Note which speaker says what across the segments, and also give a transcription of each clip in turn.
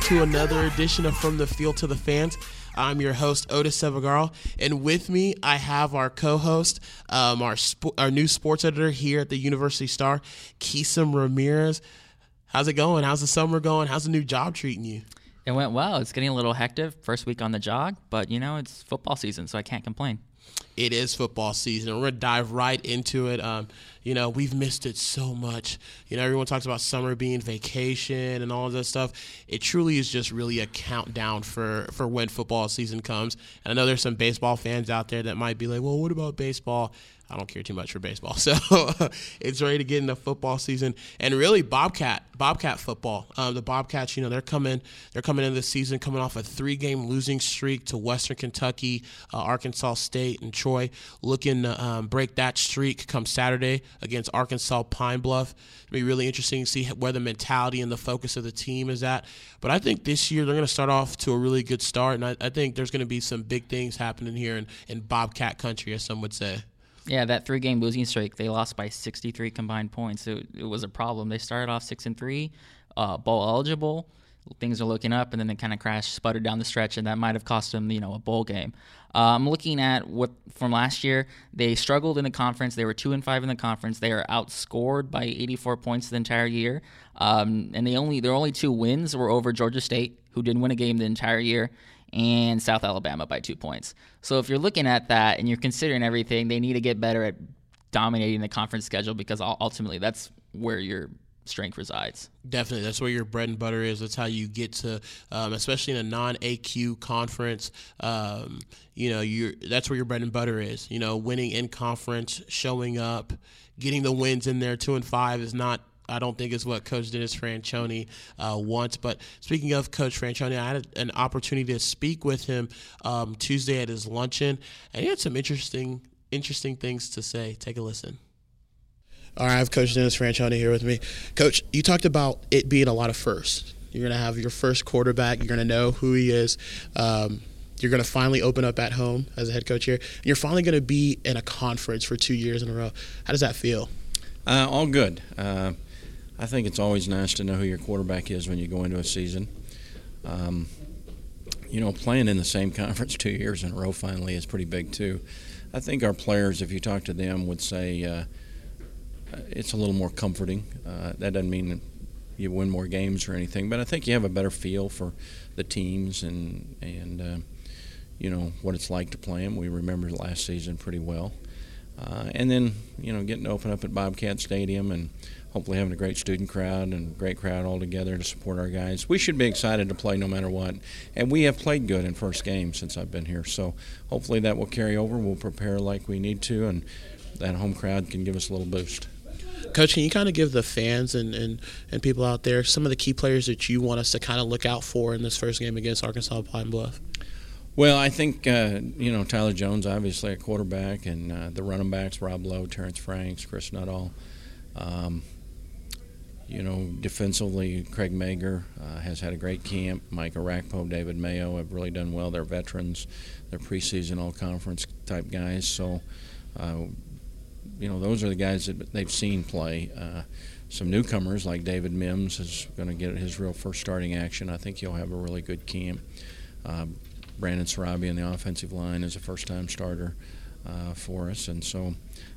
Speaker 1: to another edition of From the Field to the Fans. I'm your host, Otis Sevagal, and with me I have our co-host, um, our sp- our new sports editor here at the University Star, Keesum Ramirez. How's it going? How's the summer going? How's the new job treating you?
Speaker 2: It went well. It's getting a little hectic first week on the jog, but you know it's football season, so I can't complain
Speaker 1: it is football season. We're gonna dive right into it. Um, you know, we've missed it so much. You know, everyone talks about summer being vacation and all of that stuff. It truly is just really a countdown for for when football season comes. And I know there's some baseball fans out there that might be like, "Well, what about baseball?" I don't care too much for baseball. So it's ready to get into football season and really Bobcat, Bobcat football. Um, the Bobcats, you know, they're coming, they're coming into the season coming off a three-game losing streak to Western Kentucky, uh, Arkansas State, and Troy, looking to um, break that streak come Saturday against Arkansas Pine Bluff. It'll be really interesting to see where the mentality and the focus of the team is at. But I think this year they're going to start off to a really good start, and I, I think there's going to be some big things happening here in, in Bobcat country, as some would say.
Speaker 2: Yeah, that three game losing streak, they lost by 63 combined points. It, it was a problem. They started off 6 and 3, uh, bowl eligible. Things are looking up, and then they kind of crashed, sputtered down the stretch, and that might have cost them, you know, a bowl game. Uh, I'm looking at what from last year. They struggled in the conference. They were two and five in the conference. They are outscored by 84 points the entire year, um, and they only their only two wins were over Georgia State, who didn't win a game the entire year, and South Alabama by two points. So if you're looking at that and you're considering everything, they need to get better at dominating the conference schedule because ultimately that's where your strength resides.
Speaker 1: Definitely, that's where your bread and butter is. That's how you get to, um, especially in a non-AQ conference. Um, you know, you that's where your bread and butter is. You know, winning in conference, showing up, getting the wins in there. Two and five is not I don't think is what Coach Dennis Franchione uh, wants. But speaking of Coach Franchione, I had an opportunity to speak with him um, Tuesday at his luncheon, and he had some interesting interesting things to say. Take a listen. All right, I have Coach Dennis Franchione here with me. Coach, you talked about it being a lot of firsts. You're going to have your first quarterback. You're going to know who he is. Um, you're going to finally open up at home as a head coach here. And you're finally going to be in a conference for two years in a row. How does that feel?
Speaker 3: Uh, all good. Uh, I think it's always nice to know who your quarterback is when you go into a season. Um, you know, playing in the same conference two years in a row finally is pretty big too. I think our players, if you talk to them, would say uh, it's a little more comforting. Uh, that doesn't mean you win more games or anything, but I think you have a better feel for the teams and and uh, you know what it's like to play them. We remember last season pretty well, uh, and then you know getting to open up at Bobcat Stadium and hopefully having a great student crowd and great crowd all together to support our guys. We should be excited to play no matter what. And we have played good in first game since I've been here. So hopefully that will carry over. We'll prepare like we need to, and that home crowd can give us a little boost.
Speaker 1: Coach, can you kind of give the fans and, and, and people out there some of the key players that you want us to kind of look out for in this first game against Arkansas Pine Bluff?
Speaker 3: Well, I think uh, you know Tyler Jones, obviously a quarterback, and uh, the running backs Rob Lowe, Terrence Franks, Chris Nuttall. Um, you know, defensively, Craig Mager uh, has had a great camp. Mike Orakpo, David Mayo have really done well. They're veterans. They're preseason all-conference type guys. So, uh, you know, those are the guys that they've seen play. Uh, some newcomers like David Mims is going to get his real first starting action. I think he'll have a really good camp. Uh, Brandon Sarabi in the offensive line is a first-time starter for us, and so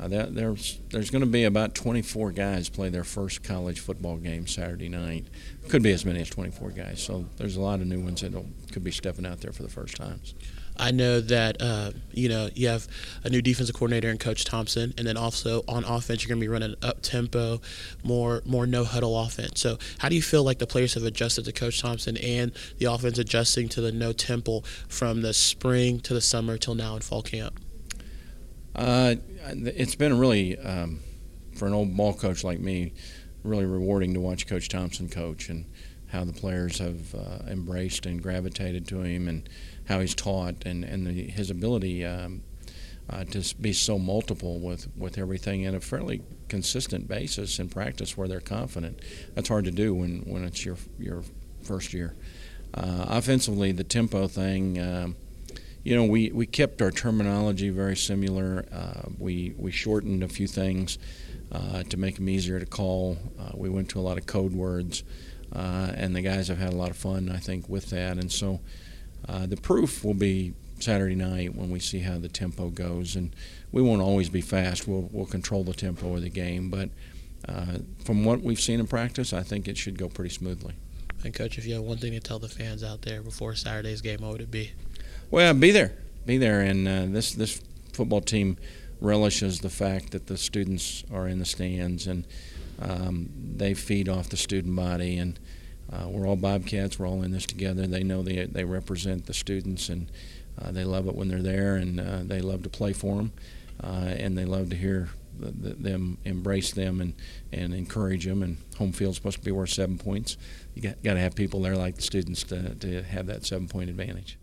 Speaker 3: uh, there's there's going to be about 24 guys play their first college football game Saturday night. Could be as many as 24 guys. So there's a lot of new ones that could be stepping out there for the first times.
Speaker 1: I know that uh, you know you have a new defensive coordinator and Coach Thompson, and then also on offense you're going to be running up tempo, more more no huddle offense. So how do you feel like the players have adjusted to Coach Thompson and the offense adjusting to the no tempo from the spring to the summer till now in fall camp?
Speaker 3: Uh, it's been really, um, for an old ball coach like me, really rewarding to watch Coach Thompson coach and how the players have uh, embraced and gravitated to him and how he's taught and, and the, his ability um, uh, to be so multiple with, with everything in a fairly consistent basis in practice where they're confident. That's hard to do when, when it's your, your first year. Uh, offensively, the tempo thing. Um, you know, we, we kept our terminology very similar. Uh, we, we shortened a few things uh, to make them easier to call. Uh, we went to a lot of code words. uh, and the guys have had a lot of fun, I think, with that. And so uh, the proof will be Saturday night when we see how the tempo goes. And we won't always be fast. We'll we'll control the tempo of the game, but uh, from what we've seen in practice, I think it should go pretty smoothly.
Speaker 1: And coach, if you have one thing to tell the fans out there before Saturday's game, what would it be?
Speaker 3: Well, be there, be there, and uh, this this football team relishes the fact that the students are in the stands and um, they feed off the student body and. Uh, we're all Bobcats. We're all in this together. They know they they represent the students, and uh, they love it when they're there, and uh, they love to play for them, uh, and they love to hear the, the, them embrace them and, and encourage them. And home field's supposed to be worth seven points. You got, got to have people there like the students to, to have that seven point advantage.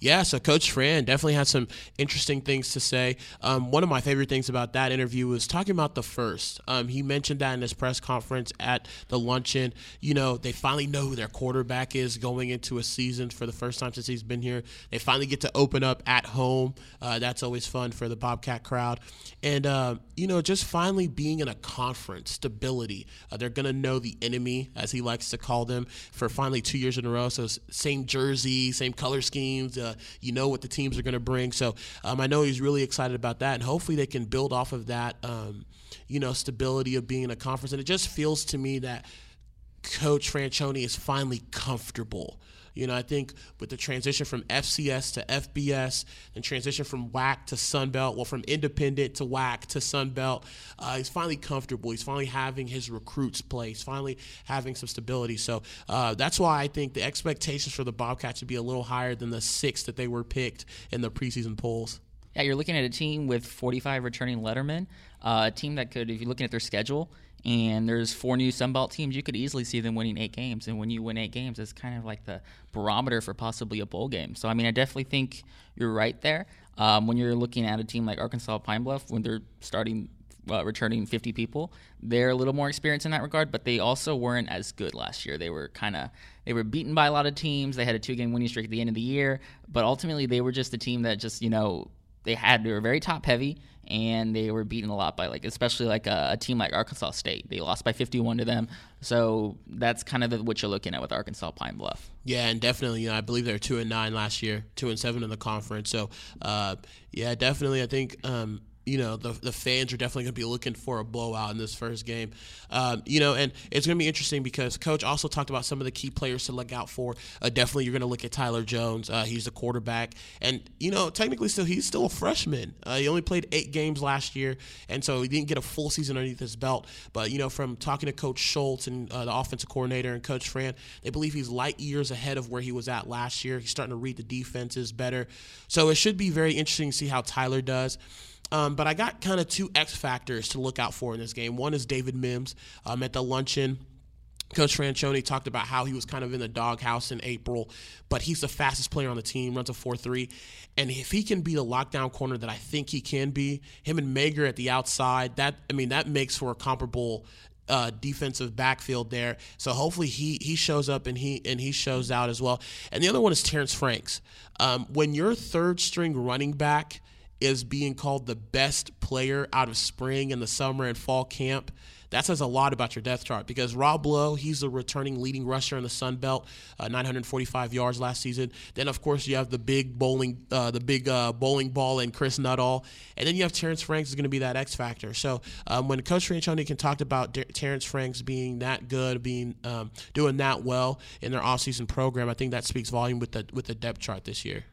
Speaker 1: Yeah, so Coach Fran definitely had some interesting things to say. Um, one of my favorite things about that interview was talking about the first. Um, he mentioned that in his press conference at the luncheon. You know, they finally know who their quarterback is going into a season for the first time since he's been here. They finally get to open up at home. Uh, that's always fun for the Bobcat crowd. And, uh, you know, just finally being in a conference, stability. Uh, they're going to know the enemy, as he likes to call them, for finally two years in a row. So, same jersey, same color schemes uh, you know what the teams are going to bring. So um, I know he's really excited about that, and hopefully they can build off of that. Um, you know, stability of being in a conference, and it just feels to me that Coach Franchione is finally comfortable. You know, I think with the transition from FCS to FBS and transition from WAC to Sunbelt, well, from independent to WAC to Sunbelt, uh, he's finally comfortable. He's finally having his recruits play. He's finally having some stability. So uh, that's why I think the expectations for the Bobcats should be a little higher than the six that they were picked in the preseason polls.
Speaker 2: Yeah, you're looking at a team with 45 returning lettermen, uh, a team that could, if you're looking at their schedule, and there's four new Sunbelt teams, you could easily see them winning eight games. And when you win eight games, it's kind of like the barometer for possibly a bowl game. So, I mean, I definitely think you're right there. Um, when you're looking at a team like Arkansas Pine Bluff, when they're starting uh, returning 50 people, they're a little more experienced in that regard, but they also weren't as good last year. They were kind of they were beaten by a lot of teams. They had a two game winning streak at the end of the year, but ultimately they were just a team that just you know they had they were very top heavy and they were beaten a lot by like especially like a, a, team like Arkansas State. They lost by 51 to them. So that's kind of what you're looking at with Arkansas Pine Bluff.
Speaker 1: Yeah, and definitely, you know, I believe they're two and nine last year, two and seven in the conference. So, uh, yeah, definitely, I think. Um, you know the the fans are definitely going to be looking for a blowout in this first game. Um, you know, and it's going to be interesting because coach also talked about some of the key players to look out for. Uh, definitely, you're going to look at Tyler Jones. Uh, he's the quarterback, and you know, technically, still he's still a freshman. Uh, he only played eight games last year, and so he didn't get a full season underneath his belt. But you know, from talking to Coach Schultz and uh, the offensive coordinator and Coach Fran, they believe he's light years ahead of where he was at last year. He's starting to read the defenses better, so it should be very interesting to see how Tyler does. Um, but I got kind of two X factors to look out for in this game. One is David Mims um, at the luncheon. Coach Franchione talked about how he was kind of in the doghouse in April, but he's the fastest player on the team, runs a 4 3. And if he can be the lockdown corner that I think he can be, him and Mager at the outside, that I mean, that makes for a comparable uh, defensive backfield there. So hopefully he he shows up and he and he shows out as well. And the other one is Terrence Franks. Um, when your third string running back is being called the best player out of spring and the summer and fall camp. That says a lot about your depth chart because Rob Lowe, he's the returning leading rusher in the Sun Belt, uh, 945 yards last season. Then of course you have the big bowling, uh, the big uh, bowling ball and Chris Nuttall, and then you have Terrence Franks is going to be that X factor. So um, when Coach Franchione can talked about De- Terrence Franks being that good, being um, doing that well in their offseason program, I think that speaks volume with the with the depth chart this year.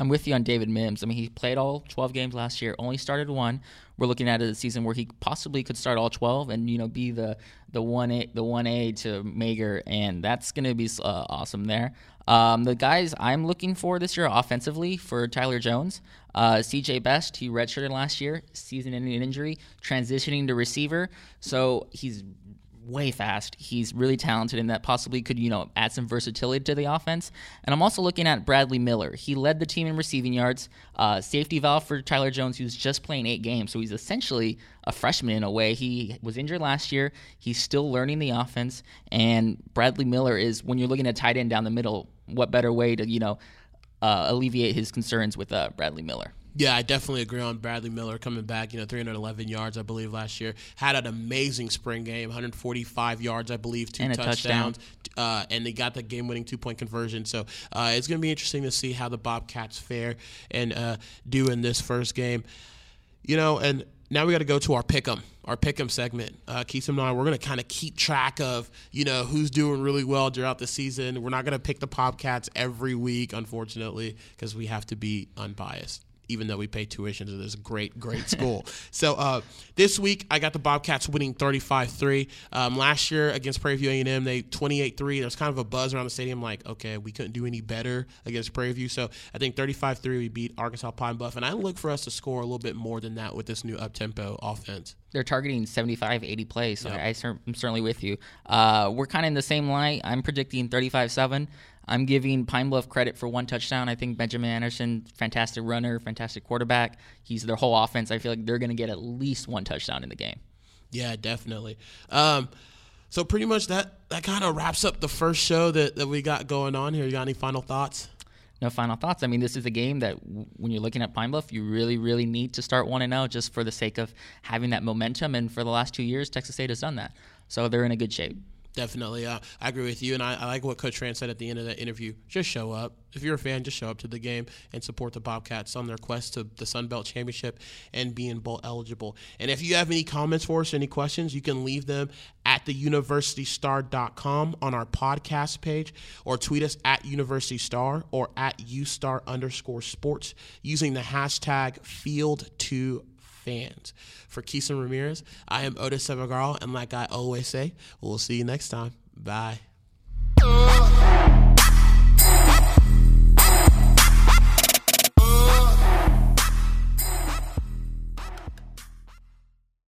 Speaker 2: I'm with you on David Mims. I mean, he played all 12 games last year, only started one. We're looking at a season where he possibly could start all 12 and you know be the the one A the one A to Mager, and that's going to be uh, awesome there. Um, the guys I'm looking for this year offensively for Tyler Jones, uh, CJ Best, he redshirted last year, season-ending injury, transitioning to receiver, so he's way fast. He's really talented and that possibly could, you know, add some versatility to the offense. And I'm also looking at Bradley Miller. He led the team in receiving yards. Uh, safety valve for Tyler Jones, who's just playing eight games. So he's essentially a freshman in a way. He was injured last year. He's still learning the offense. And Bradley Miller is, when you're looking at tight end down the middle, what better way to, you know, uh, alleviate his concerns with uh, Bradley Miller?
Speaker 1: Yeah, I definitely agree on Bradley Miller coming back. You know, 311 yards, I believe, last year. Had an amazing spring game, 145 yards, I believe, two
Speaker 2: And
Speaker 1: touchdowns, uh, and they got the game-winning two-point conversion. So uh, it's going to be interesting to see how the Bobcats fare and uh, do in this first game. You know, and now we got to go to our pick'em, our pick'em segment. Uh, Keith and I, we're going to kind of keep track of, you know, who's doing really well throughout the season. We're not going to pick the Bobcats every week, unfortunately, because we have to be unbiased even though we pay tuition to this great, great school. so uh, this week, I got the Bobcats winning 35-3. Um, last year against Prairie View A&M, they 28-3. There's kind of a buzz around the stadium like, okay, we couldn't do any better against Prairie View. So I think 35-3, we beat Arkansas Pine Bluff. And I look for us to score a little bit more than that with this new up-tempo offense.
Speaker 2: They're targeting 75, 80 plays, so yep. I, am certainly with you. Uh, we're kind of in the same light. I'm predicting 35-7. I'm giving Pine Bluff credit for one touchdown. I think Benjamin Anderson, fantastic runner, fantastic quarterback. He's their whole offense. I feel like they're going to get at least one touchdown in the game.
Speaker 1: Yeah, definitely. Um, so pretty much that that kind of wraps up the first show that, that we got going on here. You got any final thoughts?
Speaker 2: No final thoughts. I mean, this is a game that w- when you're looking at Pine Bluff, you really, really need to start one and zero just for the sake of having that momentum. And for the last two years, Texas State has done that, so they're in a good shape.
Speaker 1: Definitely. Uh, I agree with you. And I, I, like what Coach Fran said at the end of that interview. Just show up. If you're a fan, just show up to the game and support the Bobcats on their quest to the Sun Belt Championship and being bowl eligible. And if you have any comments for us, any questions, you can leave them at theuniversitystar.com on our podcast page or tweet us at universitystar or at ustar underscore sports using the hashtag field2 fans. For Keeson Ramirez, I am Otis Severgaro, and like I always say, we'll see you next time. Bye.